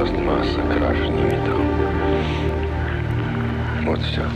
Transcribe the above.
пластмасса, крашеный металл. Вот все.